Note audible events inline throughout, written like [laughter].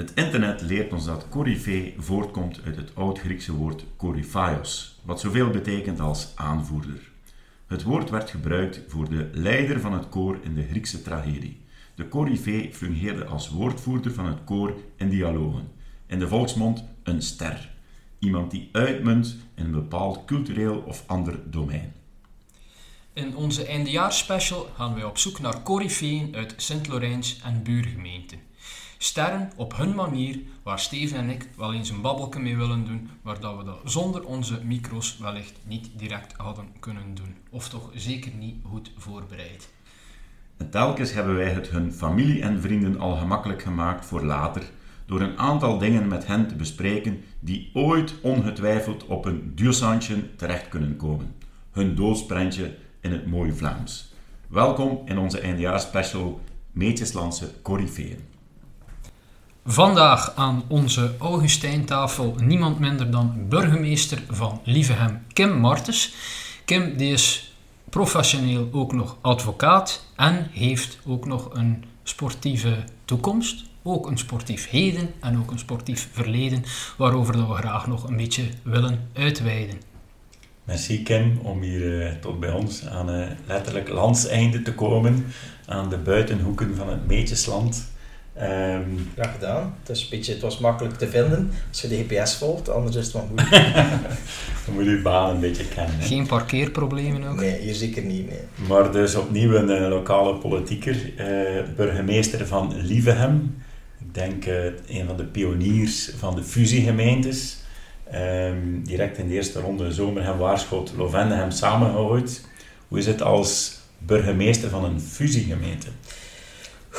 Het internet leert ons dat coryfee voortkomt uit het oud-Griekse woord koryphaios, wat zoveel betekent als aanvoerder. Het woord werd gebruikt voor de leider van het koor in de Griekse tragedie. De coryfee fungeerde als woordvoerder van het koor in dialogen. In de volksmond een ster. Iemand die uitmunt in een bepaald cultureel of ander domein. In onze eindejaarsspecial gaan wij op zoek naar coryfeeën uit Sint-Lorijns en buurgemeenten. Sterren op hun manier, waar Steven en ik wel eens een babbelke mee willen doen, maar dat we dat zonder onze micro's wellicht niet direct hadden kunnen doen. Of toch zeker niet goed voorbereid. En telkens hebben wij het hun familie en vrienden al gemakkelijk gemaakt voor later, door een aantal dingen met hen te bespreken die ooit ongetwijfeld op een duursandje terecht kunnen komen. Hun doodsprentje in het mooie Vlaams. Welkom in onze eindejaarsspecial Meetjeslandse Corifeeën. Vandaag aan onze Augustijntafel niemand minder dan burgemeester van Lievehem, Kim Martens. Kim die is professioneel ook nog advocaat en heeft ook nog een sportieve toekomst. Ook een sportief heden en ook een sportief verleden, waarover we graag nog een beetje willen uitweiden. Merci Kim om hier uh, tot bij ons aan uh, letterlijk landseinde te komen, aan de buitenhoeken van het Meetjesland. Um, Graag gedaan. Het, is een beetje, het was makkelijk te vinden als je de GPS volgt, anders is het wel moeilijk. [laughs] Dan moet je je baan een beetje kennen. Hè? Geen parkeerproblemen ook? Nee, hier zeker niet. Nee. Maar dus opnieuw een, een lokale politieker, uh, burgemeester van Lievehem. Ik denk uh, een van de pioniers van de fusiegemeentes. Um, direct in de eerste ronde Zomerhem, Waarschot, Lovendehem samengehoord. Hoe is het als burgemeester van een fusiegemeente?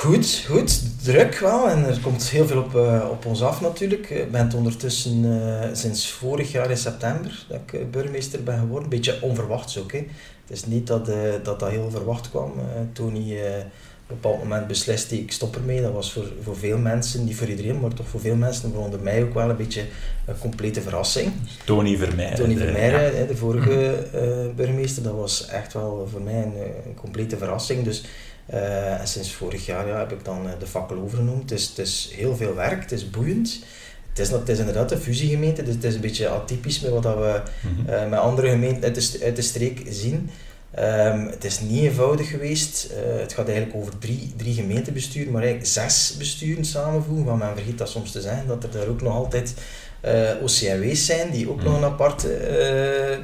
Goed, goed. Druk wel. En er komt heel veel op, uh, op ons af natuurlijk. Ik ben ondertussen uh, sinds vorig jaar in september dat ik uh, burgemeester ben geworden. Een beetje onverwachts ook. Hè. Het is niet dat, dat dat heel verwacht kwam. Tony op een bepaald moment besliste ik stop ermee. Dat was voor, voor veel mensen, niet voor iedereen, maar toch voor veel mensen, waaronder mij ook wel een beetje een complete verrassing. Tony Vermeijden. Tony Vermeijden, ja. de vorige [clears throat] burgemeester, dat was echt wel voor mij een, een complete verrassing. Dus uh, en sinds vorig jaar ja, heb ik dan de fakkel overgenomen. Het is, het is heel veel werk, het is boeiend. Het is, het is inderdaad een fusiegemeente, dus het is een beetje atypisch met wat we mm -hmm. uh, met andere gemeenten uit de, uit de streek zien. Um, het is niet eenvoudig geweest. Uh, het gaat eigenlijk over drie, drie gemeentebesturen, maar eigenlijk zes besturen samenvoegen. Want men vergeet dat soms te zeggen, dat er daar ook nog altijd OCMW's zijn, die ook mm nog een apart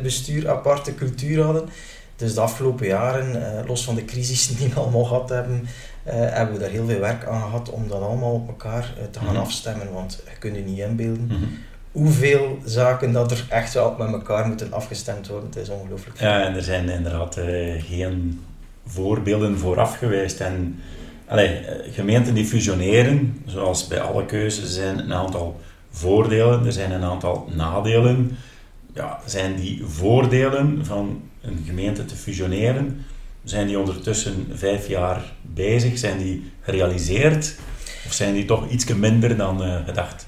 bestuur, aparte cultuur hadden. Dus de afgelopen jaren, uh, los van de crisis [laughs] die we allemaal gehad hebben, uh, hebben we daar heel veel werk aan gehad om dat allemaal op elkaar uh, te gaan mm -hmm. afstemmen. Want je kunt je niet inbeelden mm -hmm. hoeveel zaken dat er echt wel met elkaar moeten afgestemd worden. Het is ongelooflijk. Ja, en er zijn inderdaad geen voorbeelden vooraf geweest. En allee, gemeenten die fusioneren, zoals bij alle keuzes, zijn een aantal voordelen, er zijn een aantal nadelen. Ja, zijn die voordelen van een gemeente te fusioneren. Zijn die ondertussen vijf jaar bezig? Zijn die gerealiseerd? Of zijn die toch iets minder dan uh, gedacht?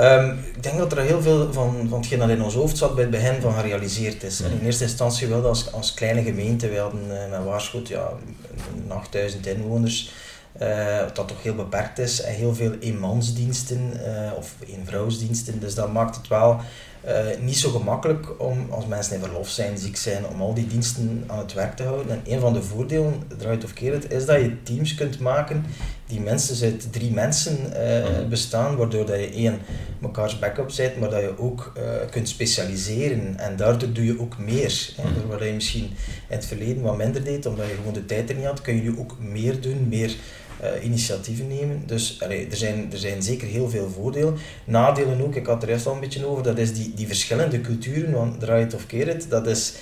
Um, ik denk dat er heel veel van, van hetgeen dat in ons hoofd zat bij het begin van gerealiseerd is. En in eerste instantie wel als, als kleine gemeente. We hadden uh, met Waarschot ja, 8000 inwoners. Uh, dat toch heel beperkt is. En heel veel eenmansdiensten of eenvrouwsdiensten. Dus dat maakt het wel uh, niet zo gemakkelijk om, als mensen in verlof zijn, ziek zijn, om al die diensten aan het werk te houden. En een van de voordelen, draait of keert, is dat je teams kunt maken die mensen uit drie mensen uh, bestaan, waardoor dat je één, mekaars backup bent, maar dat je ook uh, kunt specialiseren. En daardoor doe je ook meer. Hè. Waar je misschien in het verleden wat minder deed, omdat je gewoon de tijd er niet had, kun je nu ook meer doen, meer uh, initiatieven nemen. Dus allee, er, zijn, er zijn zeker heel veel voordelen. Nadelen ook, ik had er eerst al een beetje over, dat is die, die verschillende culturen, want draai het of keer het, dat is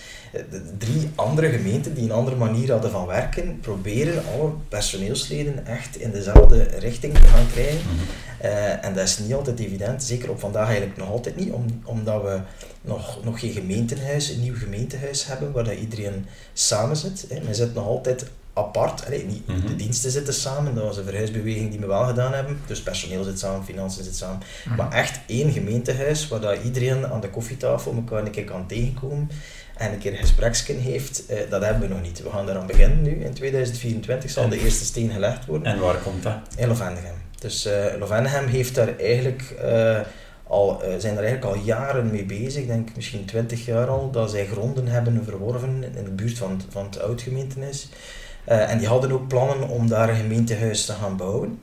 de drie andere gemeenten die een andere manier hadden van werken, proberen alle personeelsleden echt in dezelfde richting te gaan krijgen. -hmm. uh, en dat is niet altijd evident, zeker op vandaag eigenlijk nog altijd niet, om, omdat we nog, nog geen gemeentehuis, een nieuw gemeentehuis hebben waar dat iedereen samen zit. Hè. Men zit nog altijd apart. Allee, niet, mm -hmm. De diensten zitten samen, dat was een verhuisbeweging die we wel gedaan hebben. Dus personeel zit samen, financiën zit samen. Mm -hmm. Maar echt één gemeentehuis waar dat iedereen aan de koffietafel elkaar een keer kan tegenkomen en een keer een gespreksje heeft, uh, dat hebben we nog niet. We gaan eraan beginnen nu. In 2024 zal de eerste steen gelegd worden. En waar komt dat? In Lovendegem. Het Dus uh, Lovenham heeft daar eigenlijk al, zijn er eigenlijk al jaren mee bezig, ik denk misschien twintig jaar al, dat zij gronden hebben verworven in de buurt van, van het oud-gemeentenis. En die hadden ook plannen om daar een gemeentehuis te gaan bouwen.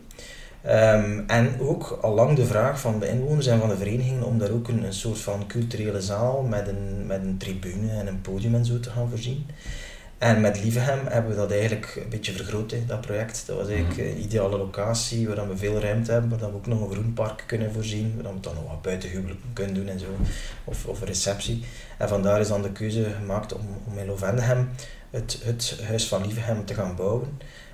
Ehm, en ook al lang de vraag van de inwoners en van de verenigingen om daar ook een, een soort van culturele zaal met een, met een tribune en een podium en zo te gaan voorzien. En met Lievehem hebben we dat eigenlijk een beetje vergroot, dat project. Dat was eigenlijk mhm. een ideale locatie waar we veel ruimte hebben, waar we ook nog een groenpark kunnen voorzien, waar we dan nog wat buitenhuwelijk kunnen doen en zo, of, of een receptie. En vandaar is dan de keuze gemaakt om, om in Lovendehem het, het Huis van Lievehem te gaan bouwen.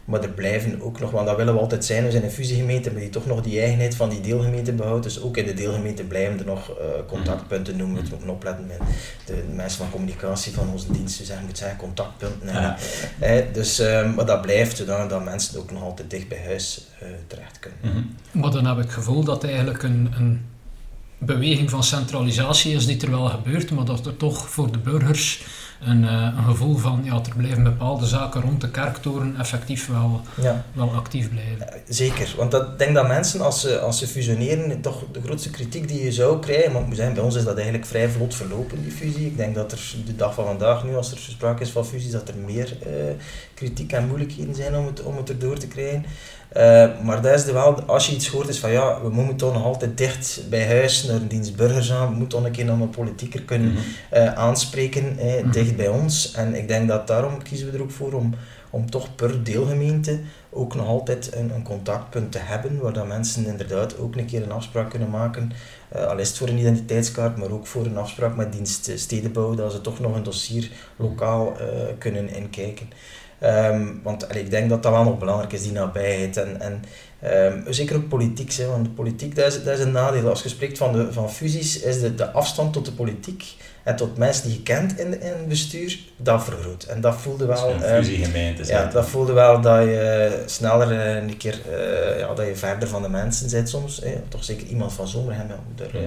Maar er blijven ook nog, want dat willen we altijd zijn, we zijn een fusiegemeente, maar die toch nog die eigenheid van die deelgemeente behoudt. Dus ook in de deelgemeente blijven er nog uh, contactpunten noemen. We moeten opletten met de mensen van communicatie van onze diensten zeggen, moet zeggen contactpunten. Ja. Eh, dus, uh, maar dat blijft zodat dat mensen ook nog altijd dicht bij huis uh, terecht kunnen. Mm -hmm. Maar dan heb ik het gevoel dat eigenlijk een, een beweging van centralisatie is die er wel gebeurt, maar dat er toch voor de burgers een, uh, een gevoel van ja, er blijven bepaalde zaken rond de kerktoren effectief wel, ja. wel actief blijven. Zeker, want dat, ik denk dat mensen als ze, als ze fusioneren, toch de grootste kritiek die je zou krijgen, want zijn, bij ons is dat eigenlijk vrij vlot verlopen, die fusie. Ik denk dat er de dag van vandaag nu, als er sprake is van fusies, dat er meer uh, kritiek en moeilijkheden zijn om het, om het erdoor te krijgen. Uh, maar dat is de wel, als je iets hoort, is van ja, we moeten toch nog altijd dicht bij huis naar een dienstburgers aan. We moeten toch een keer naar een politieker kunnen uh, aanspreken, eh, dicht bij ons. En ik denk dat daarom kiezen we er ook voor om, om toch per deelgemeente ook nog altijd een, een contactpunt te hebben, waar dat mensen inderdaad ook een keer een afspraak kunnen maken. Uh, al is het voor een identiteitskaart, maar ook voor een afspraak met dienst stedenbouw, dat ze toch nog een dossier lokaal kunnen inkijken. Um, want allee, ik denk dat dat wel nog belangrijk is, die nabijheid. En, en um, zeker ook politiek, hè, want politiek dat is, dat is een nadeel. Als je spreekt van, de, van fusies, is de, de afstand tot de politiek en tot mensen die je kent in, in het bestuur, dat vergroot. En dat voelde wel... Een fusiegemeente. ja, dat voelde wel dat je sneller uh, een keer, uh, ja, dat je verder van de mensen zit soms. Hè. Toch zeker iemand van Zomerhem, ja,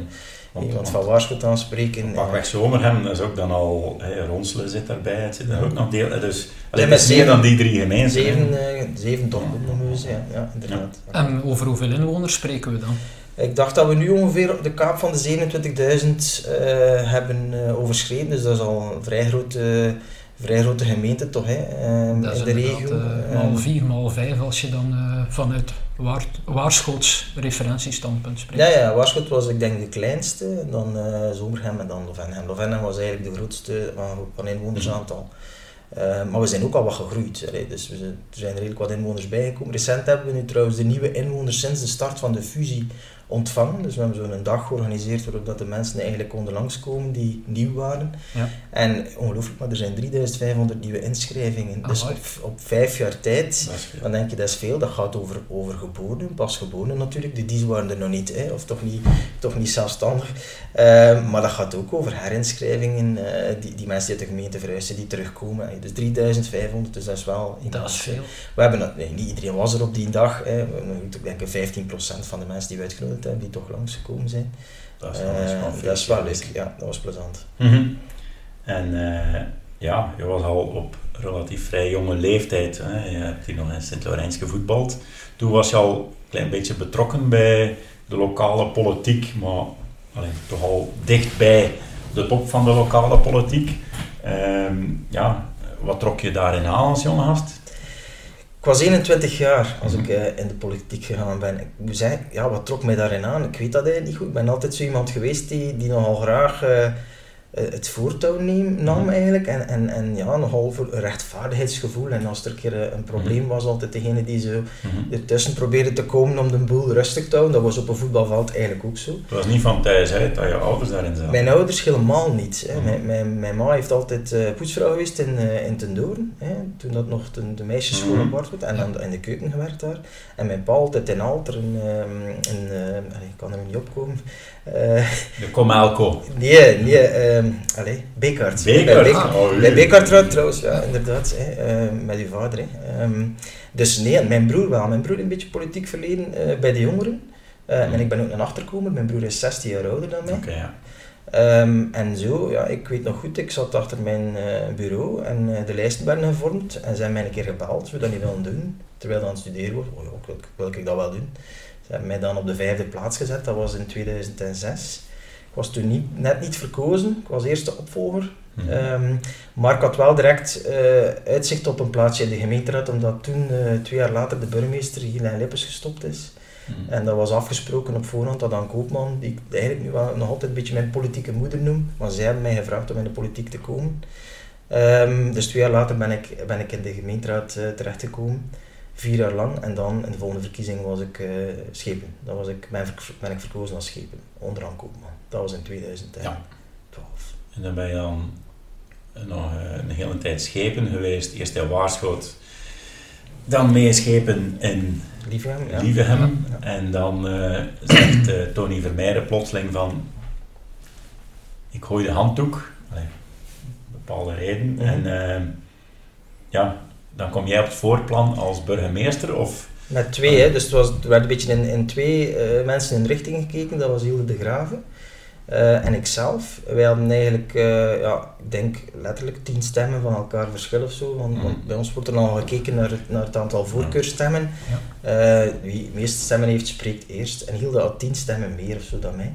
uh, iemand van Waarschuwt aanspreken. Pakweg Zomerhem, dat is ook dan al, hey, Ronselen zit daarbij, het zit er ook nog deel, dus alleen met meer dan die drie gemeenten. Zeven, zeven dorpen nog eens, ja, ja, inderdaad. En over hoeveel inwoners spreken we dan? Ik dacht dat we nu ongeveer de kaap van de 27.000 uh, hebben uh, overschreden, dus dat is al een vrij grote, vrij grote gemeente toch, hè, um, in de regio. Uh, maal 4, maal 5 als je dan vanuit Waar, Waarschoots referentiestandpunt spreekt. Ja, ja, Waarschoot was ik denk de kleinste, dan Zomerhem en dan Lovenhem. Lovenhem was eigenlijk de grootste van, van inwonersaantal. Uh, maar we zijn ook al wat gegroeid. Hè. Dus we zijn, er zijn redelijk wat inwoners bijgekomen. Recent hebben we nu trouwens de nieuwe inwoners sinds de start van de fusie ontvangen. Dus we hebben zo'n dag georganiseerd waarop dat de mensen eigenlijk konden langskomen die nieuw waren. Ja. En ongelooflijk, maar er zijn 3500 nieuwe inschrijvingen. dus op, op, vijf jaar tijd, dan denk je dat is veel. Dat gaat over, over geboren, pasgeboren natuurlijk. De die waren er nog niet, hè, of toch niet, toch niet zelfstandig. Uh, maar dat gaat ook over herinschrijvingen, uh, die, die mensen die uit de gemeente verhuizen, die terugkomen. Dus 3500, dus dat is wel... Dat is veel. We hebben, nee, niet iedereen was er op die dag. Hè. Ik denk 15% van de mensen die we uitgenodigd die toch langsgekomen zijn. Dat is wel, uh, dat is wel leuk, ja, dat was plezant. Mm -hmm. En uh, ja, je was al op relatief vrij jonge leeftijd. Hè. Je hebt hier nog in Sint-Laurens gevoetbald. Toen was je al een klein beetje betrokken bij de lokale politiek, maar alleen, toch al dicht bij de top van de lokale politiek. Um, ja, wat trok je daarin aan als jonge gast? Ik was 21 jaar als ik uh, in de politiek gegaan ben. Ik moet zeggen, ja, wat trok mij daarin aan? Ik weet dat eigenlijk niet goed. Ik ben altijd zo iemand geweest die, die nogal graag uh, eh, het voortouw neem, nam mhm. eigenlijk. En, en, en ja, nogal voor een rechtvaardigheidsgevoel. En als er een keer eh, een probleem was, altijd degene die zo mhm. ertussen probeerde te komen om de boel rustig te houden. Dat was op een voetbalveld eigenlijk ook zo. Het was niet van thuis uit dat je ouders daarin zaten? Mijn ouders helemaal niet. Hè. Mhm. Mijn, mijn, mijn ma heeft altijd uh, poetsvrouw geweest in, uh, in Tendoren. Hè. Toen dat nog de, de meisjesschool mm -hmm. werd. En dan in de keuken gewerkt daar. En mijn pa altijd in Alter. Een, een, ik kan er niet opkomen. De Comalco. Nee, nee. Um, allee, Bekart. Bekart? Bij, oh, bij Bekart trouwens, ja, inderdaad. Hè, uh, met uw vader. Hè. Um, dus nee, mijn broer wel. Mijn broer een beetje politiek verleden uh, bij de jongeren. Uh, mm. En ik ben ook een achterkomer. Mijn broer is 16 jaar ouder dan mij. Okay, ja. Um, en zo, ja, ik weet nog goed, ik zat achter mijn bureau en de lijsten werden gevormd. En ze hebben mij een keer gebeld, we dat niet willen doen. Terwijl dat aan het studeren was. Oh, ja, wil, wil ik dat wel doen. Hebben mij dan op de vijfde plaats gezet, dat was in 2006. Ik was toen niet, net niet verkozen, ik was eerste opvolger. Mhm. Ehm, maar ik had wel direct eh, uitzicht op een plaatsje in de gemeenteraad, omdat toen, eh, twee jaar later, de burgemeester Gilijn Lippes gestopt is. Mhm. En dat was afgesproken op voorhand dat aan Koopman, die ik eigenlijk nu wel nog altijd een beetje mijn politieke moeder noem, maar zij hebben mij gevraagd om in de politiek te komen. Ehm, dus twee jaar later ben ik, ben ik in de gemeenteraad eh, terechtgekomen, vier jaar lang. En dan in de volgende verkiezing was ik eh, schepen. Dan was ik, ben, ik- ben ik verkozen als schepen, onderaan Koopman. Dat was in 2012. Ja. En dan ben je dan nog eh, een hele tijd schepen geweest. Eerst in Waarschoot, dan meeschepen in ja. Lievehem. Ja. En dan eh, zegt eh, Tony Vermeijden plotseling van... Ik gooi de handdoek. Allee, bepaalde reden. Mhm. En eh, ja, dan kom jij op het voorplan als burgemeester of... Met twee, hè. dus het was, er werd een beetje in, in twee eh, mensen in richting gekeken. Dat was Hilde de Graven eh, en ikzelf. Wij hadden eigenlijk, eh, ja, ik denk letterlijk tien stemmen van elkaar verschil of zo. Want, Mhm. want bij ons wordt er al gekeken naar het, naar het aantal voorkeurstemmen. Ja. Wie de meeste stemmen heeft, spreekt eerst. En Hilde had tien stemmen meer of zo dan mij.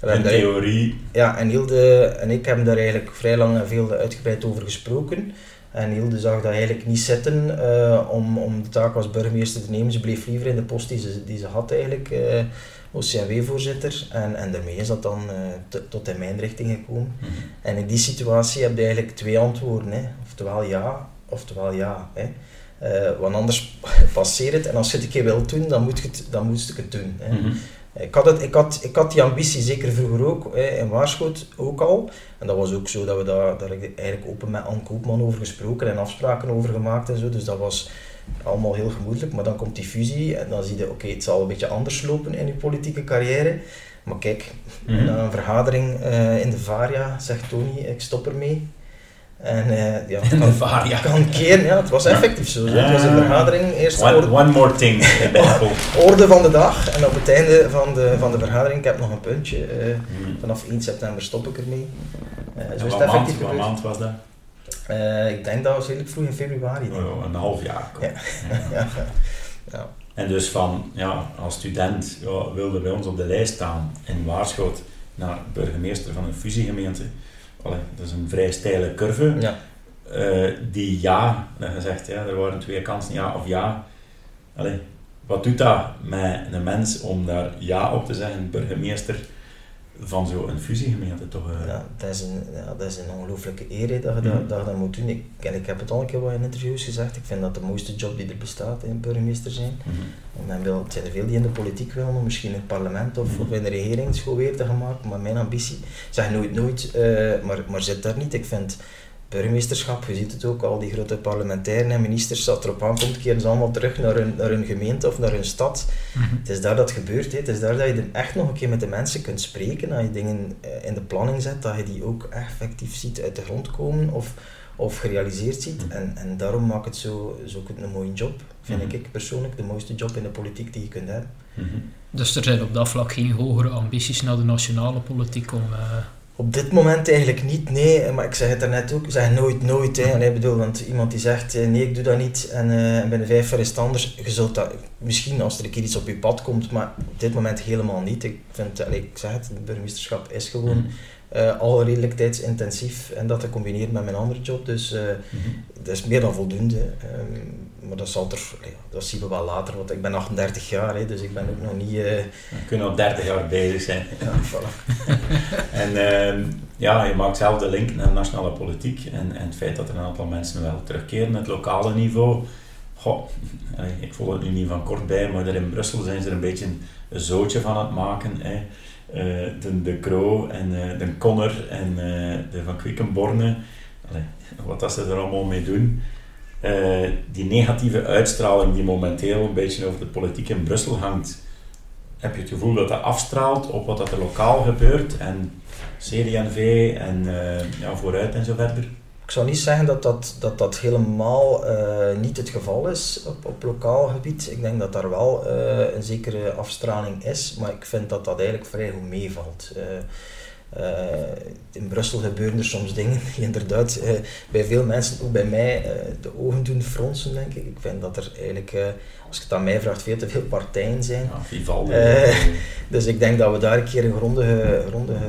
In daar- theorie... ja, en Hilde en ik hebben daar eigenlijk vrij lang en veel uitgebreid over gesproken. En Hilde zag dat eigenlijk niet zitten eh, om, om de taak als burgemeester te nemen. Ze bleef liever in de post die ze, die ze had eigenlijk, eh OCMW-voorzitter. En, en daarmee is dat dan eh, tot in mijn richting gekomen. Mhm. En in die situatie heb je eigenlijk twee antwoorden. Hè. Oftewel ja, oftewel ja. Hè. Want anders [laughs] passeert het. En als je het een keer wilt doen, dan moet je het, dan moet je het doen. Hè. Mhm. Ik had, het, ik, had, ik had die ambitie zeker vroeger ook, hè, in Waarschoot ook al. En dat was ook zo dat we daar, daar ik eigenlijk open met Anne Koopman over gesproken en afspraken over gemaakt en zo. Dus dat was allemaal heel gemoedelijk. Maar dan komt die fusie en dan zie je, oké, het zal een beetje anders lopen in je politieke carrière. Maar kijk, Mhm. na een vergadering eh, in de Varia zegt Tony, ik stop ermee. En eh, ja, In de kan, Varia. kan keren, ja, het was effectief zo. Het was een Ja. vergadering, eerst One, orde, one more thing, Bijbel. orde van de dag. En op het einde van de, van de vergadering, ik heb nog een puntje, eh, Mhm. vanaf 1 september stop ik ermee. Eh, zo is het effectief maand was dat? Eh, ik denk dat was redelijk vroeg in februari. Oh, een half jaar. Ja. Ja. [laughs] Ja. Ja. En dus van, ja, als student ja, wilde bij ons op de lijst staan in Waarschoot naar burgemeester van een fusiegemeente. Allee, dat is een vrij steile curve. Ja. Eh, die ja, dat gezegd, ja, er waren twee kansen, ja of ja. Allee, wat doet dat met een mens om daar ja op te zeggen, burgemeester van zo'n fusiegemeente toch? eh? Ja, dat is een, ja, dat is een ongelooflijke eer hè, dat, je dat, Mhm. dat je dat moet doen. Ik, en ik heb het al een keer wat in interviews gezegd. Ik vind dat de mooiste job die er bestaat, in burgemeester zijn. Mhm. En men wil, het zijn er veel die in de politiek willen, misschien in het parlement of, of in de regering het schoon weer te gaan maken. Maar mijn ambitie, zeg nooit nooit, eh, maar, maar zit daar niet. Ik vind burgemeesterschap, je ziet het ook, al die grote parlementairen en ministers, dat erop aankomt, keren ze allemaal terug naar hun, naar hun gemeente of naar hun stad. Mhm. Het is daar dat het gebeurt. Hè. Het is daar dat je echt nog een keer met de mensen kunt spreken. Dat je dingen eh, in de planning zet, dat je die ook effectief ziet uit de grond komen of, of gerealiseerd ziet. Mhm. En, en daarom maakt het zo, zo ook een mooie job, vind Mhm. ik persoonlijk. De mooiste job in de politiek die je kunt hebben. Dus er zijn op dat vlak geen hogere ambities naar de nationale politiek om... eh, Op dit moment eigenlijk niet, nee. Maar ik zeg het daarnet ook, ik zeg nooit nooit. Hè. Allee, bedoel, want iemand die zegt, eh, nee, ik doe dat niet en, eh, en binnen vijf jaar is het anders. Je zult dat, misschien als er een keer iets op je pad komt, maar op dit moment helemaal niet. Ik vind, allee, ik zeg het, het burgemeesterschap is gewoon Mhm. Eh, al redelijk tijdsintensief en dat te combineren met mijn andere job. Dus eh, Mhm. dat is meer dan voldoende. Ehm, maar dat, zal er, dat zien we wel later, want ik ben 38 jaar, hè, dus ik ben ook nog niet... eh, We kunnen al 30 jaar bezig zijn. ja, voilà. [laughs] En ehm, ja, je maakt zelf de link naar de nationale politiek en, en het feit dat er een aantal mensen wel terugkeren naar het lokale niveau. Goh, ik volg het nu niet van kort bij, maar er in Brussel zijn ze er een beetje een zootje van aan het maken. Hè. Eh, de, de en eh, de Conner en eh, de Van Quickenborne. Wat dat ze er allemaal mee doen. Die negatieve uitstraling die momenteel een beetje over de politiek in Brussel hangt, heb je het gevoel dat dat afstraalt op wat dat er lokaal gebeurt en CD&V en ja, vooruit en zo verder? Ik zou niet zeggen dat dat, dat, dat helemaal eh, niet het geval is op, op lokaal gebied. Ik denk dat daar wel eh, een zekere afstraling is, maar ik vind dat dat eigenlijk vrij goed meevalt. Eh, in Brussel gebeuren er soms dingen [laughs] die inderdaad bij veel mensen, ook bij mij, de ogen doen fronsen, denk ik. Ik vind dat er eigenlijk, als je het aan mij vraagt, veel te veel partijen zijn. Ja, [laughs] dus ik denk dat we daar een keer een grondige, grondige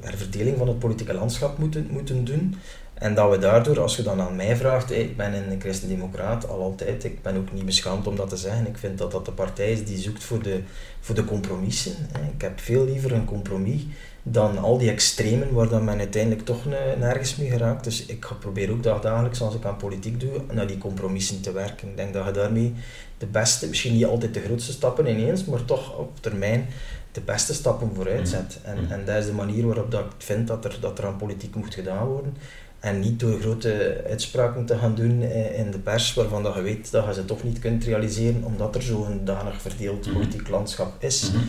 herverdeling van het politieke landschap moeten, moeten doen. En dat we daardoor, als je dan aan mij vraagt, ik ben een christendemocraat al altijd, ik ben ook niet beschaamd om dat te zeggen. Ik vind dat dat de partij is die zoekt voor de, voor de compromissen. Ik heb veel liever een compromis dan al die extremen waar dan men uiteindelijk toch nergens mee geraakt. Dus ik ga proberen ook dagelijks, als ik aan politiek doe, naar die compromissen te werken. Ik denk dat je daarmee de beste, misschien niet altijd de grootste stappen ineens, maar toch op termijn de beste stappen vooruit zet. En, en dat is de manier waarop dat ik vind dat er, dat er aan politiek moet gedaan worden. En niet door grote uitspraken te gaan doen in de pers, waarvan dat je weet dat je ze toch niet kunt realiseren, omdat er zo'n danig verdeeld mhm. politiek landschap is. Mm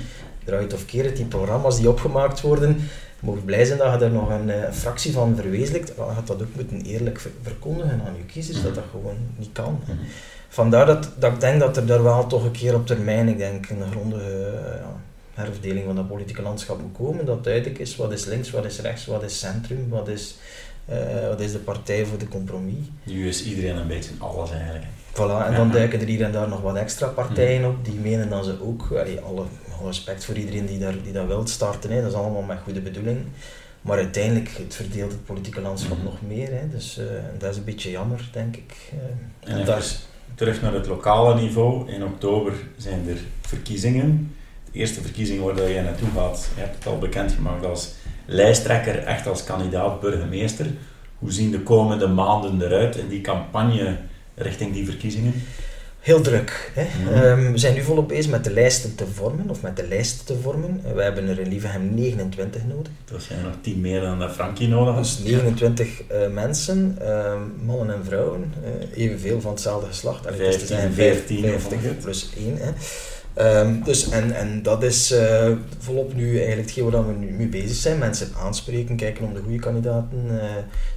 Draait of keren, die programma's die opgemaakt worden, mogen blij zijn dat je er nog een, eh, fractie van verwezenlijkt. Maar je had dat ook moeten eerlijk verkondigen aan je kiezers, dat dat gewoon niet kan. Mhm. Vandaar dat, dat ik denk dat er daar wel toch een keer op termijn, ik denk, een grondige eh, ja, herverdeling van dat politieke landschap moet komen. Dat duidelijk is wat is links, wat is rechts, wat is centrum, wat is uh, wat is de partij voor de compromis? Nu is iedereen een beetje alles eigenlijk. Voilà, en dan duiken er hier en daar nog wat extra partijen hmm. op, die menen dat ze ook, allee, alle, respect voor iedereen die, daar, die dat wil starten, hè, dat is allemaal met goede bedoeling. Maar uiteindelijk het verdeelt het politieke landschap hmm. nog meer, hè, dus uh, dat is een beetje jammer, denk ik. Uh, en daar... terug naar het lokale niveau, in oktober zijn er verkiezingen. De eerste verkiezing waar je naartoe gaat, je hebt het al bekendgemaakt als lijsttrekker, echt als kandidaat burgemeester. Hoe zien de komende maanden eruit in die campagne richting die verkiezingen? Heel druk. Hè? Mhm. Ehm, we zijn nu volop bezig met de lijsten te vormen, of met de lijsten te vormen. We hebben er in Lievehem 29 nodig. Dat zijn nog 10 meer dan de Frankie nodig Dus 29 uh, mensen, uh, mannen en vrouwen, uh, evenveel van hetzelfde geslacht. 15, 14 50 plus 1. Hè? Um, dus, en, en dat is uh, volop nu eigenlijk hetgeen waar we nu mee bezig zijn. Mensen aanspreken, kijken om de goede kandidaten uh,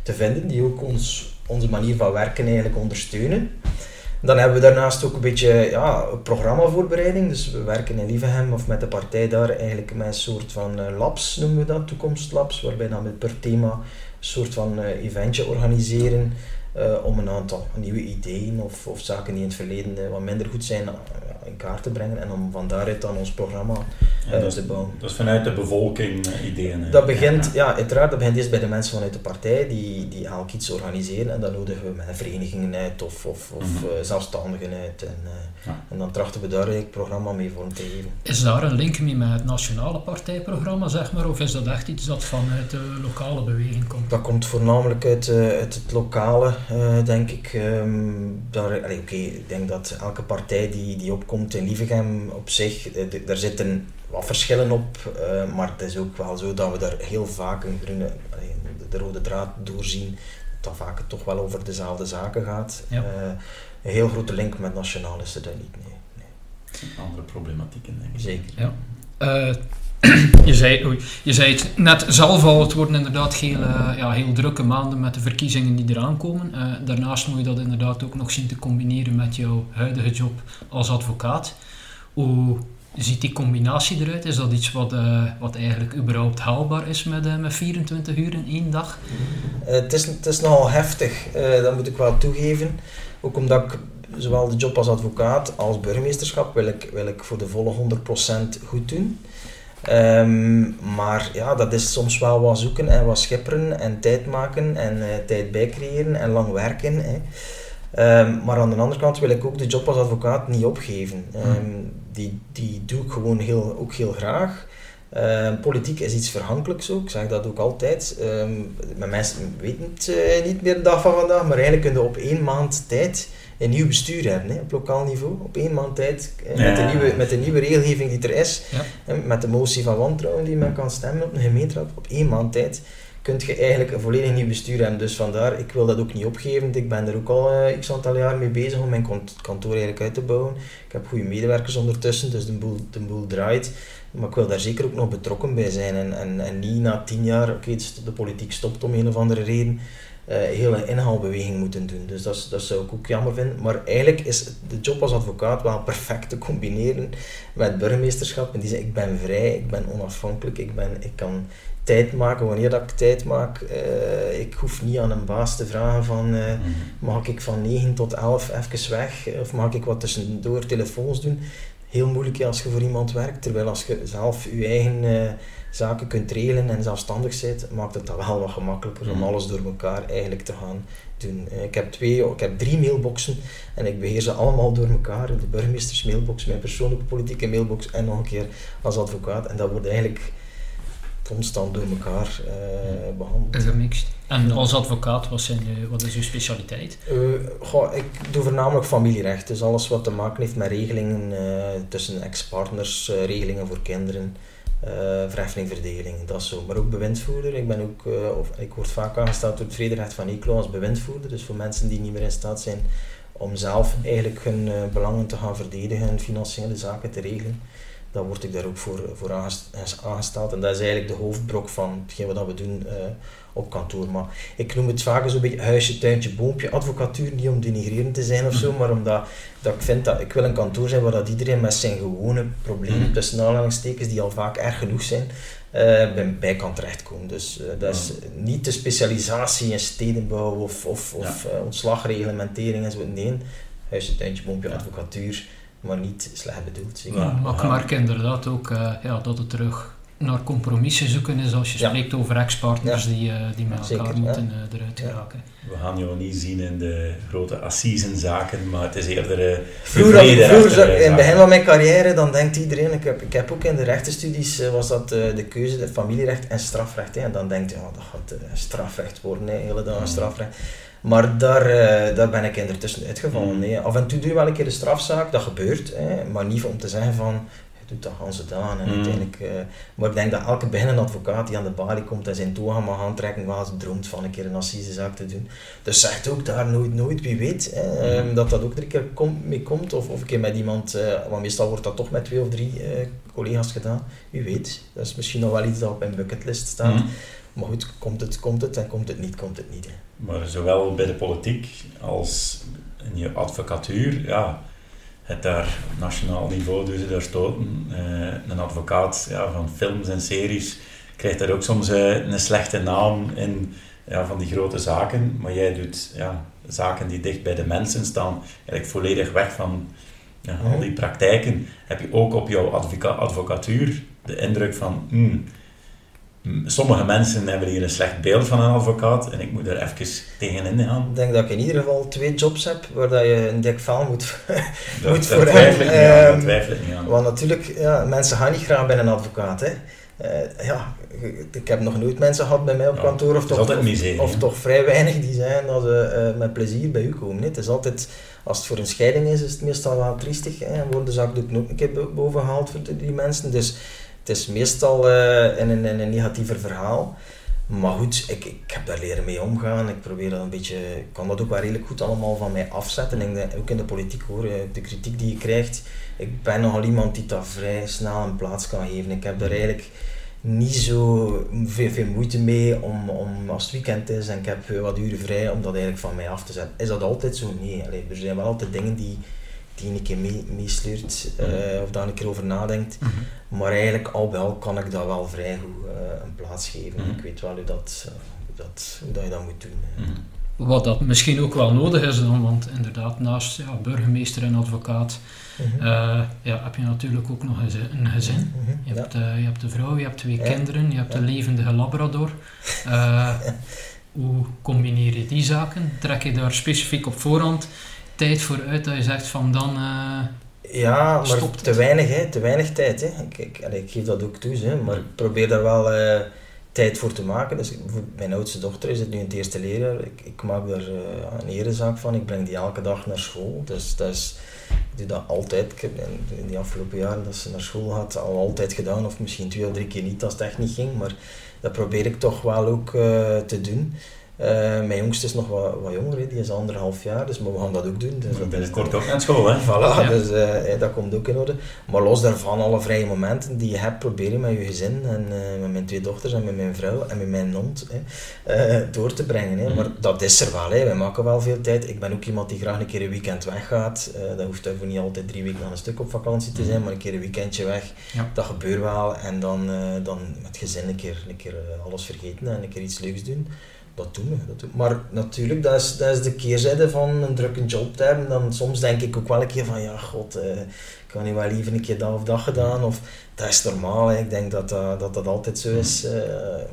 te vinden, die ook ons, onze manier van werken eigenlijk ondersteunen. Dan hebben we daarnaast ook een beetje ja, programmavoorbereiding. Dus we werken in Lievehem of met de partij daar eigenlijk met een soort van uh, labs, noemen we dat, toekomstlabs, waarbij dan met per thema een soort van eventje organiseren. Om een aantal nieuwe ideeën of, of zaken die in het verleden wat minder goed zijn in kaart te brengen en om van daaruit dan ons programma uh, te bouwen. Dat is vanuit de bevolking uh, ideeën. Dat begint, ja, uiteraard, dat begint eerst bij de mensen vanuit de partij die, die elk iets organiseren en dan nodigen we met verenigingen uit of, of, of mm -hmm. zelfstandigen uit en, ja. en dan trachten we daar het programma mee vorm te geven. Is daar een link mee met het nationale partijprogramma, zeg maar, of is dat echt iets dat vanuit de lokale beweging komt? Dat komt voornamelijk uit, uit het lokale, denk ik. Um, okay, ik denk dat elke partij die, die opkomt komt in Lievegem op zich, eh, daar zitten wat verschillen op, uh, maar het is ook wel zo dat we daar heel vaak een groene, de rode draad doorzien, dat vaak toch wel over dezelfde zaken gaat. Ja. Uh, een heel grote link met nationaal is er daar niet, nee. nee. Andere problematieken, denk ik. Zeker. Ja. [clears throat] Je, zei, je zei het net zelf al, het worden inderdaad heel, ja, heel drukke maanden met de verkiezingen die eraan komen. Uh, daarnaast moet je dat inderdaad ook nog zien te combineren met jouw huidige job als advocaat. Hoe ziet die combinatie eruit? Is dat iets wat, uh, wat eigenlijk überhaupt haalbaar is met, met 24 uur in één dag? het, is, het is nogal heftig, dat moet ik wel toegeven. Ook omdat ik zowel de job als advocaat als burgemeesterschap wil ik, wil ik voor de volle 100% goed doen. Um, maar ja, dat is soms wel wat zoeken en wat schipperen en tijd maken en uh, tijd bijcreëren en lang werken. Hè. Um, maar aan de andere kant wil ik ook de job als advocaat niet opgeven. Um, die, die doe ik gewoon heel, ook heel graag. politiek is iets verhankelijks ook, ik zeg dat ook altijd. maar mensen weten het uh, niet meer de dag van vandaag, maar eigenlijk kun je op één maand tijd een nieuw bestuur hebben hè, op lokaal niveau. Op één maand tijd, met, de nieuwe, met de nieuwe regelgeving die er is, ja. met de motie van wantrouwen die men kan stemmen op een gemeenteraad, op één maand tijd kun je eigenlijk een volledig nieuw bestuur hebben. Dus vandaar, ik wil dat ook niet opgeven. Ik ben er ook al uh, x aantal jaar mee bezig om mijn kantoor eigenlijk uit te bouwen. Ik heb goede medewerkers ondertussen, dus de boel, de boel draait. Maar ik wil daar zeker ook nog betrokken bij zijn. En, en, en niet na tien jaar, oké, de politiek stopt om een of andere reden uh, hele inhaalbeweging moeten doen. Dus dat, dat zou ik ook jammer vinden. Maar eigenlijk is de job als advocaat wel perfect te combineren met burgemeesterschap. En die zegt, ik ben vrij, ik ben onafhankelijk, ik, ben, ik kan tijd maken wanneer dat ik tijd maak. Uh, ik hoef niet aan een baas te vragen van uh, mag ik van 9 tot 11 even weg of mag ik wat tussendoor telefoons doen. Heel moeilijk als je voor iemand werkt, terwijl als je zelf je eigen uh, zaken kunt regelen en zelfstandig bent, maakt het dat wel wat gemakkelijker om alles door elkaar eigenlijk te gaan doen. Ik heb, twee, ik heb drie mailboxen en ik beheer ze allemaal door elkaar. De burgemeesters mailbox, mijn persoonlijke politieke mailbox en nog een keer als advocaat. En dat wordt eigenlijk constant door elkaar uh, behandeld. Gemixt. En als advocaat, wat, zijn de, wat is uw specialiteit? Uh, goh, ik doe voornamelijk familierecht. Dus alles wat te maken heeft met regelingen uh, tussen ex-partners, regelingen voor kinderen, verheffing, dat zo. Maar ook bewindvoerder. Ik, ben ook, of, ik word vaak aangesteld door het vrederecht van Eeklo als bewindvoerder. Dus voor mensen die niet meer in staat zijn om zelf eigenlijk hun belangen te gaan verdedigen en financiële zaken te regelen dan word ik daar ook voor, voor aangesteld. En dat is eigenlijk de hoofdbrok van hetgeen wat we doen uh, op kantoor. Maar ik noem het vaak zo'n beetje huisje, tuintje, boompje, advocatuur. Niet om denigrerend te zijn of zo, maar omdat dat ik vind dat ik wil een kantoor zijn waar dat iedereen met zijn gewone problemen, mm. tussen aanhalingstekens, die al vaak erg genoeg zijn, uh, bij, bij, kan terechtkomen. Dus uh, dat is niet de specialisatie in stedenbouw of, of, of ontslagreglementering en zo. Nee, huisje, tuintje, boompje, advocatuur maar niet slecht bedoeld. Ja, maar ik merk inderdaad ook uh, ja, dat het terug naar compromissen zoeken is als je ja. spreekt over ex-partners ja. die, uh, die met elkaar Zeker, moeten uh, eruit geraken. We gaan jou niet zien in de grote assisenzaken, maar het is eerder uh, vroeger, vroeger in het begin van mijn carrière, dan denkt iedereen, ik heb, ik heb ook in de rechtenstudies, was dat de keuze, de familierecht en strafrecht. Hè, en dan denkt je, oh, dat gaat strafrecht worden, hè, hele dag mm. strafrecht. Maar daar, uh, daar ben ik intussen uitgevallen. Mm. Nee. Af en toe doe je wel een keer de strafzaak, dat gebeurt. Hè. Maar niet om te zeggen van, je doet dat Hans gedaan. En mm. uiteindelijk, uh, maar ik denk dat elke beginnende advocaat die aan de balie komt en zijn toga mag aantrekken, wel eens droomt van een keer een assisezaak te doen. Dus zegt ook daar nooit, nooit, wie weet, hè, mm. dat dat ook er een keer mee komt. Of, of een keer met iemand, uh, maar meestal wordt dat toch met twee of drie collega's gedaan. Wie weet, dat is misschien nog wel iets dat op mijn bucketlist staat. Maar goed, komt het, komt het en komt het niet, komt het niet. Hè. Maar zowel bij de politiek als in je advocatuur, ja, het daar op nationaal niveau dus daar stoten. Uh, een advocaat ja, van films en series krijgt daar ook soms uh, een slechte naam in ja, van die grote zaken. Maar jij doet ja, zaken die dicht bij de mensen staan, eigenlijk volledig weg van ja, al die praktijken. Heb je ook op jouw advoca advocatuur de indruk van, hmm, sommige mensen hebben hier een slecht beeld van een advocaat en ik moet er even tegenin gaan. Ik denk dat ik in ieder geval twee jobs heb waar dat je een dik vel [laughs] moet, dat, moet voor aan, dat ehm, twijfel ik niet aan. Want natuurlijk, ja, mensen gaan niet graag bij een advocaat. Hè. Uh, ja, ik heb nog nooit mensen gehad bij mij op kantoor, of, toch, of, of, toch vrij weinig die zijn dat ze uh, met plezier bij u komen. Het is altijd, als het voor een scheiding is, is het meestal wel triestig. Hè. En wordt de zakdoek ook een keer boven gehaald voor die mensen. Dus het is meestal uh, in, een, in een negatiever verhaal. Maar goed, ik, ik heb daar leren mee omgaan. Ik probeer dat een beetje, ik kan dat ook wel redelijk goed allemaal van mij afzetten. En ook in de politiek hoor, eh, de kritiek die je krijgt. Ik ben nogal iemand die dat vrij snel een plaats kan geven. Ik heb daar eigenlijk niet zo veel, veel moeite mee om, om als het weekend is en ik heb wat uren vrij om dat eigenlijk van mij af te zetten. Is dat altijd zo? Nee. Allee, er zijn wel altijd dingen die, die een keer meesleurt mee uh, of daar een keer over nadenkt. Mm -hmm. Maar eigenlijk al wel kan ik dat wel vrij goed uh, een plaats geven. Mm -hmm. Ik weet wel hoe, dat, dat, hoe dat je dat moet doen. Mm -hmm. Wat dat misschien ook wel nodig is dan, want inderdaad naast ja, burgemeester en advocaat ja, heb je natuurlijk ook nog een gezin. Je, hebt, ja. je hebt de vrouw, je hebt twee ja. kinderen, je hebt een levendige labrador. [laughs] hoe combineer je die zaken? Trek je daar specifiek op voorhand tijd voor uit dat je zegt van dan. Uh, ja, maar te weinig, hè, te weinig tijd. Hè. Ik, ik, ik geef dat ook toe, hè, maar ik probeer daar wel uh, tijd voor te maken. Dus mijn oudste dochter is het nu in het eerste leerjaar. Ik, ik maak daar uh, een erezaak van. Ik breng die elke dag naar school. Dus dat is, ik doe dat altijd. Ik heb in, in die afgelopen jaren dat ze naar school had al altijd gedaan. Of misschien twee of drie keer niet als het echt niet ging. Maar dat probeer ik toch wel ook te doen. Eh, mijn jongste is nog wat, wat jonger, die is anderhalf jaar, dus maar we gaan dat ook doen. Dus dat is Binnenkort ook naar school, hè? Voilà, Ja. dus eh, dat komt ook in orde. Maar los daarvan, alle vrije momenten die je hebt, probeer je met je gezin en eh, met mijn twee dochters en met mijn vrouw en met mijn hond eh, door te brengen. Mhm. Maar dat is er wel, hè. wij maken wel veel tijd. Ik ben ook iemand die graag een keer een weekend weggaat. Eh dat hoeft daarvoor niet altijd drie weken aan een stuk op vakantie te zijn, maar een keer een weekendje weg. Ja. Dat gebeurt wel. En dan, eh, dan met gezin een keer, een keer eh, alles vergeten en een keer iets leuks doen. Dat doen we. Dat doen we. Maar natuurlijk, dat is, dat is de keerzijde van een drukke job te hebben. Dan soms denk ik ook wel een keer van, ja god, eh, ik had niet wel liever een keer dat of dat gedaan. Of, dat is normaal, hè. ik denk dat dat, dat, dat altijd zo is. eh,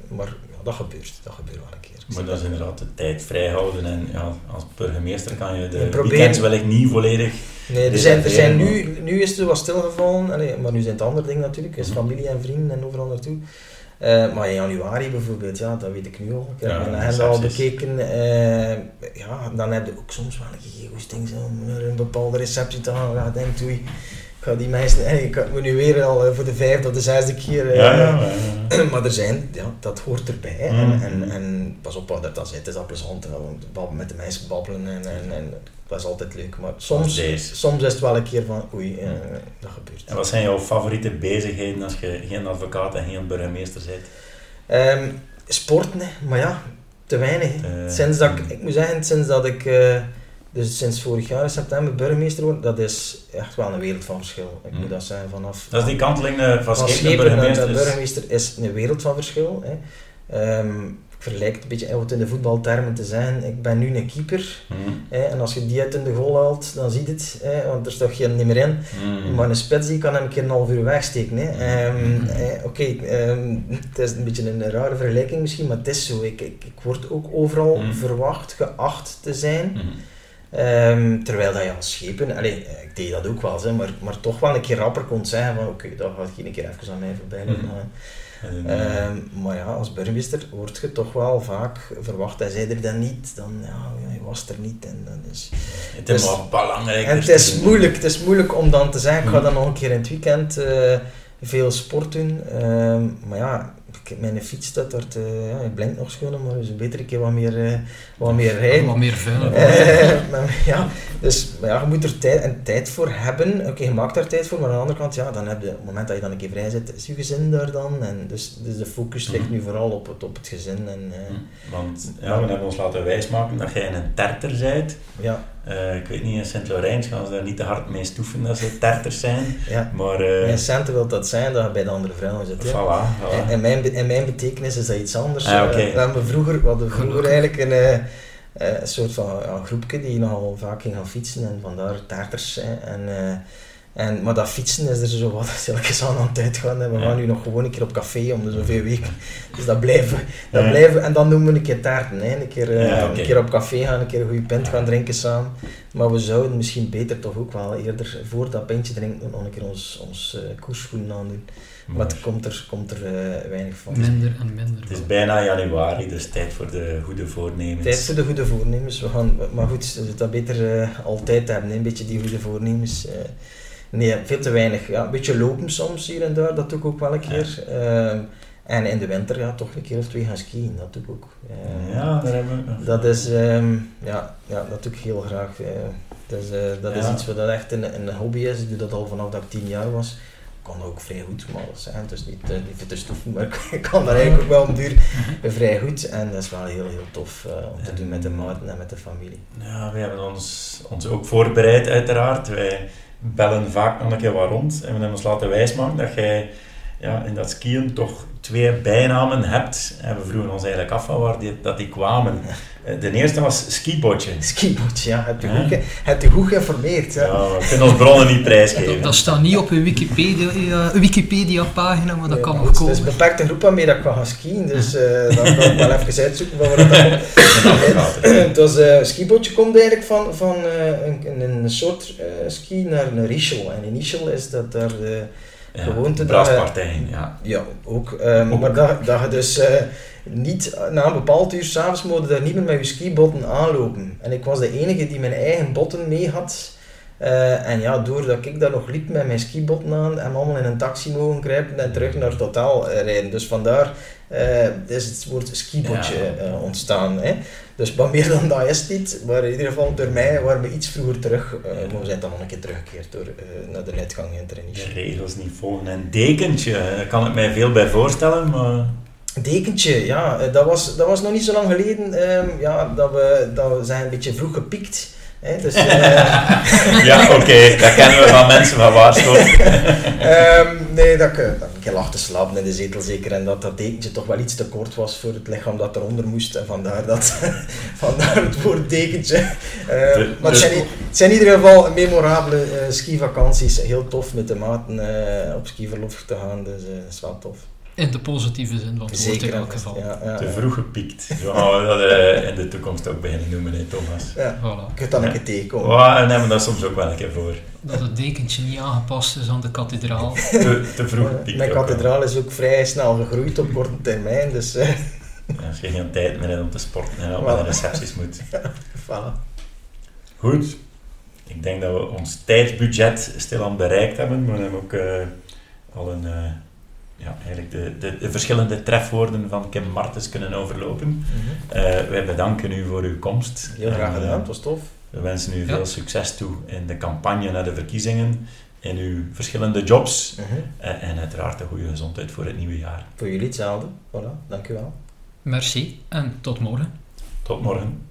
maar ja, dat gebeurt, dat gebeurt wel een keer. Maar dat is inderdaad de tijd vrijhouden en ja, als burgemeester kan je de weekends wellicht niet volledig... Nee, er zijn, er zijn nu, nu is het wat stilgevallen, Allee, maar nu zijn het andere dingen natuurlijk, is Mhm. familie en vrienden en overal naartoe. Eh, maar in januari bijvoorbeeld, ja, dat weet ik nu al. Ik heb Ja, mijn agenda al bekeken. eh, ja, dan heb je ook soms wel een gegoesting om naar een bepaalde receptie te gaan. Ja, denk, oei, ik ga die mensen, eh, ik moet nu weer al voor de vijfde of de zesde keer. Ja, ja, [clears throat] maar er zijn, ja, dat hoort erbij. Mhm. En, en, en pas op wat dat dan zit, het is dat plezant. met de mensen babbelen en, en, en dat is altijd leuk. Maar soms, soms is het wel een keer van oei, eh, dat gebeurt. En wat zijn jouw favoriete bezigheden als je geen advocaat en geen burgemeester bent? Ehm, sporten, maar ja, te weinig. sinds dat ik, ik moet zeggen, sinds dat ik, eh, dus sinds vorig jaar in september burgemeester word, dat is echt wel een wereld van verschil. Ik Mm. moet dat zeggen, vanaf... Dat is die kanteling eh, van van schepen burgemeester. burgemeester is een wereld van verschil. Hè. Ehm, vergelijk het een beetje wat in de voetbaltermen te zeggen. Ik ben nu een keeper. Hè, en als je die uit in de goal haalt, dan zie je het. Hè, want er staat geen niet meer in. Mhm. Maar een spits die kan hem een keer een half uur wegsteken. Hè. Ehm, eh, Oké, ehm, het is een beetje een rare vergelijking misschien, maar het is zo. Ik, ik, ik word ook overal verwacht, geacht te zijn. Ehm, terwijl dat je als schepen, allee, ik deed dat ook wel, hè, maar, maar toch wel een keer rapper kon zeggen van oké, dat gaat geen keer even aan mij voorbij lopen. Eh, Ehm, maar ja, als burgemeester word je toch wel vaak verwacht. Hij zei er dan niet, dan ja, hij was er niet. En dan is... het is dus- wel belangrijk. En het is moeilijk, het is moeilijk om dan te zeggen, ik ga Mhm. dan nog een keer in het weekend eh, veel sport doen. Ehm, maar ja, ik, mijn fiets staat daar te, ja, hij blinkt nog schoon, maar is beter een keer wat meer, eh, wat meer rijden. Wat meer vuil. Eh, maar ja, dus maar ja, je moet er tijd, en tijd voor hebben. Oké, je maakt daar tijd voor, maar aan de andere kant, ja, dan heb je, op het moment dat je dan een keer vrij zit, is je gezin daar dan. En dus, dus de focus ligt Mhm. nu vooral op het, op het gezin. En, eh, Mhm. Want ja, we hebben ons laten wijsmaken dat jij een terter bent. ja, Eh, ik weet niet, in Sint-Laurens gaan ze daar niet te hard mee stoeven dat ze terters zijn. [laughs] ja. Maar eh In centen wil dat zijn dat je bij de andere vrouwen zit. hè. voilà, voilà. In, in mijn, in mijn betekenis is dat iets anders. Ah. Eh, we vroeger, we hadden vroeger eigenlijk een, eh, eh, soort van ja, groepje die nogal vaak ging gaan fietsen en vandaar taarters. Hè. En, eh, en, maar dat fietsen is er zo wat [laughs] stilletjes aan aan het uitgaan. En we Ja. gaan nu nog gewoon een keer op café om de zoveel weken. Dus dat blijven, dat Ja. blijven. En dan noemen we een keer taarten. Hè. Een, keer, eh, een keer op café gaan, een keer een goede pint gaan drinken samen. Maar we zouden misschien beter toch ook wel eerder voor dat pintje drinken nog een keer ons, ons eh koersschoenen aandoen. Maar het komt er, komt er eh, weinig van. Minder en minder. Het is bijna januari, dus tijd voor de goede voornemens. Tijd voor de goede voornemens. We gaan, maar goed, dat beter altijd hebben, hè, een beetje die goede voornemens. eh. Nee, veel te weinig. Ja, een beetje lopen soms hier en daar, dat doe ik ook wel een keer. Ehm, en in de winter ja, toch een keer of twee gaan skiën, dat doe ik ook. Eh, Ja, daar hebben we... Dat is, ehm, ja, ja, dat doe ik heel graag. eh. dus, eh, dat is Ja. iets wat echt een, een hobby is. Ik doe dat al vanaf dat ik tien jaar was. Ik kan ook vrij goed, maar dat zijn dus niet, eh, niet te stoeven, maar [laughs] ik kan dat eigenlijk ook wel om duur [laughs] vrij goed. En dat is wel heel, heel tof eh, om te doen met de maten en met de familie. Ja, we hebben ons, ons ook voorbereid uiteraard. Wij bellen vaak nog een keer wat rond en we hebben ons laten wijsmaken dat jij ja, in dat skiën toch twee bijnamen hebt. En we vroegen ons eigenlijk af van waar die, dat die kwamen. Eh, De eerste was skibotje. Skibootje, ja, heb je, Ja. goed, heb je goed geïnformeerd. Ja. Ja, we kunnen ons bronnen niet Dat, prijsgeven. dat staat niet op uw Wikipedia, eh, Wikipedia-pagina, maar dat Nee, kan nog goed, Het is komen. een beperkte groep waarmee dat ik kan gaan skiën, dus eh dan kan ik wel even uitzoeken waar dat komt. [laughs] het was, eh, een skibootje komt eigenlijk van, van eh, een, een, een soort eh, ski naar een Richel. En in Richel is dat daar de, Ja, gewoonte dat Braspartijen, ja. ja, ook. ehm, Ook. Maar dat, dat je dus eh, niet, na een bepaald uur s'avonds mogen daar niet meer met je skibotten aanlopen. En ik was de enige die mijn eigen botten mee had. Eh, en ja, doordat ik daar nog liep met mijn skibotten aan, en allemaal in een taxi mogen kruipen en terug naar Totaal eh, rijden. Dus vandaar is het woord skibotje ja. ontstaan. Hè. Dus wat meer dan dat is het niet, maar in ieder geval door mij waren we iets vroeger terug, maar we zijn dan nog een keer teruggekeerd door, naar de uitgang in De regels niet volgen. En dekentje, daar kan ik mij veel bij voorstellen, maar... Dekentje, ja, dat was, dat was nog niet zo lang geleden um, ja, dat, we, dat we zijn een beetje vroeg gepikt. Dus, uh, [laughs] ja, oké, okay. dat kennen we van mensen van waarschuwing. [laughs] um, nee, dat ik, dat ik lag te slapen in de zetel zeker en dat dat dekentje toch wel iets te kort was voor het lichaam dat eronder moest en vandaar, dat, [laughs] vandaar het woord dekentje. Uh, de, maar het zijn, het zijn, in ieder geval memorabele uh, skivakanties, heel tof met de maten op skiverlof te gaan, dus dat is wel tof. In de positieve zin van het woord in elk geval. Ja, ja, Te vroeg gepiekt. Zo gaan we dat uh, in de toekomst ook beginnen noemen, hè, Thomas. Ja, voilà. Je kunt dan een keer tegenkomen. Ja, en nemen dat soms ook wel een keer voor. Dat het dekentje niet aangepast is aan de kathedraal. [laughs] te, te vroeg gepiekt. Mijn kathedraal is ook vrij snel gegroeid op korte termijn, dus... Uh. als je geen tijd meer hebt om te sporten en op voilà. de recepties moet. [laughs] voilà. Goed. Ik denk dat we ons tijdsbudget stilaan bereikt hebben, maar we hebben ook uh, al een ja, eigenlijk de, de, de, verschillende trefwoorden van Kim Martens kunnen overlopen. Mm -hmm. uh, wij bedanken u voor uw komst. Heel graag gedaan, uh, het was tof. We wensen u ja. veel succes toe in de campagne naar de verkiezingen, in uw verschillende jobs mm -hmm. uh, en uiteraard een goede gezondheid voor het nieuwe jaar. Voor jullie hetzelfde. Voilà, dank u wel. Merci en tot morgen. Tot morgen.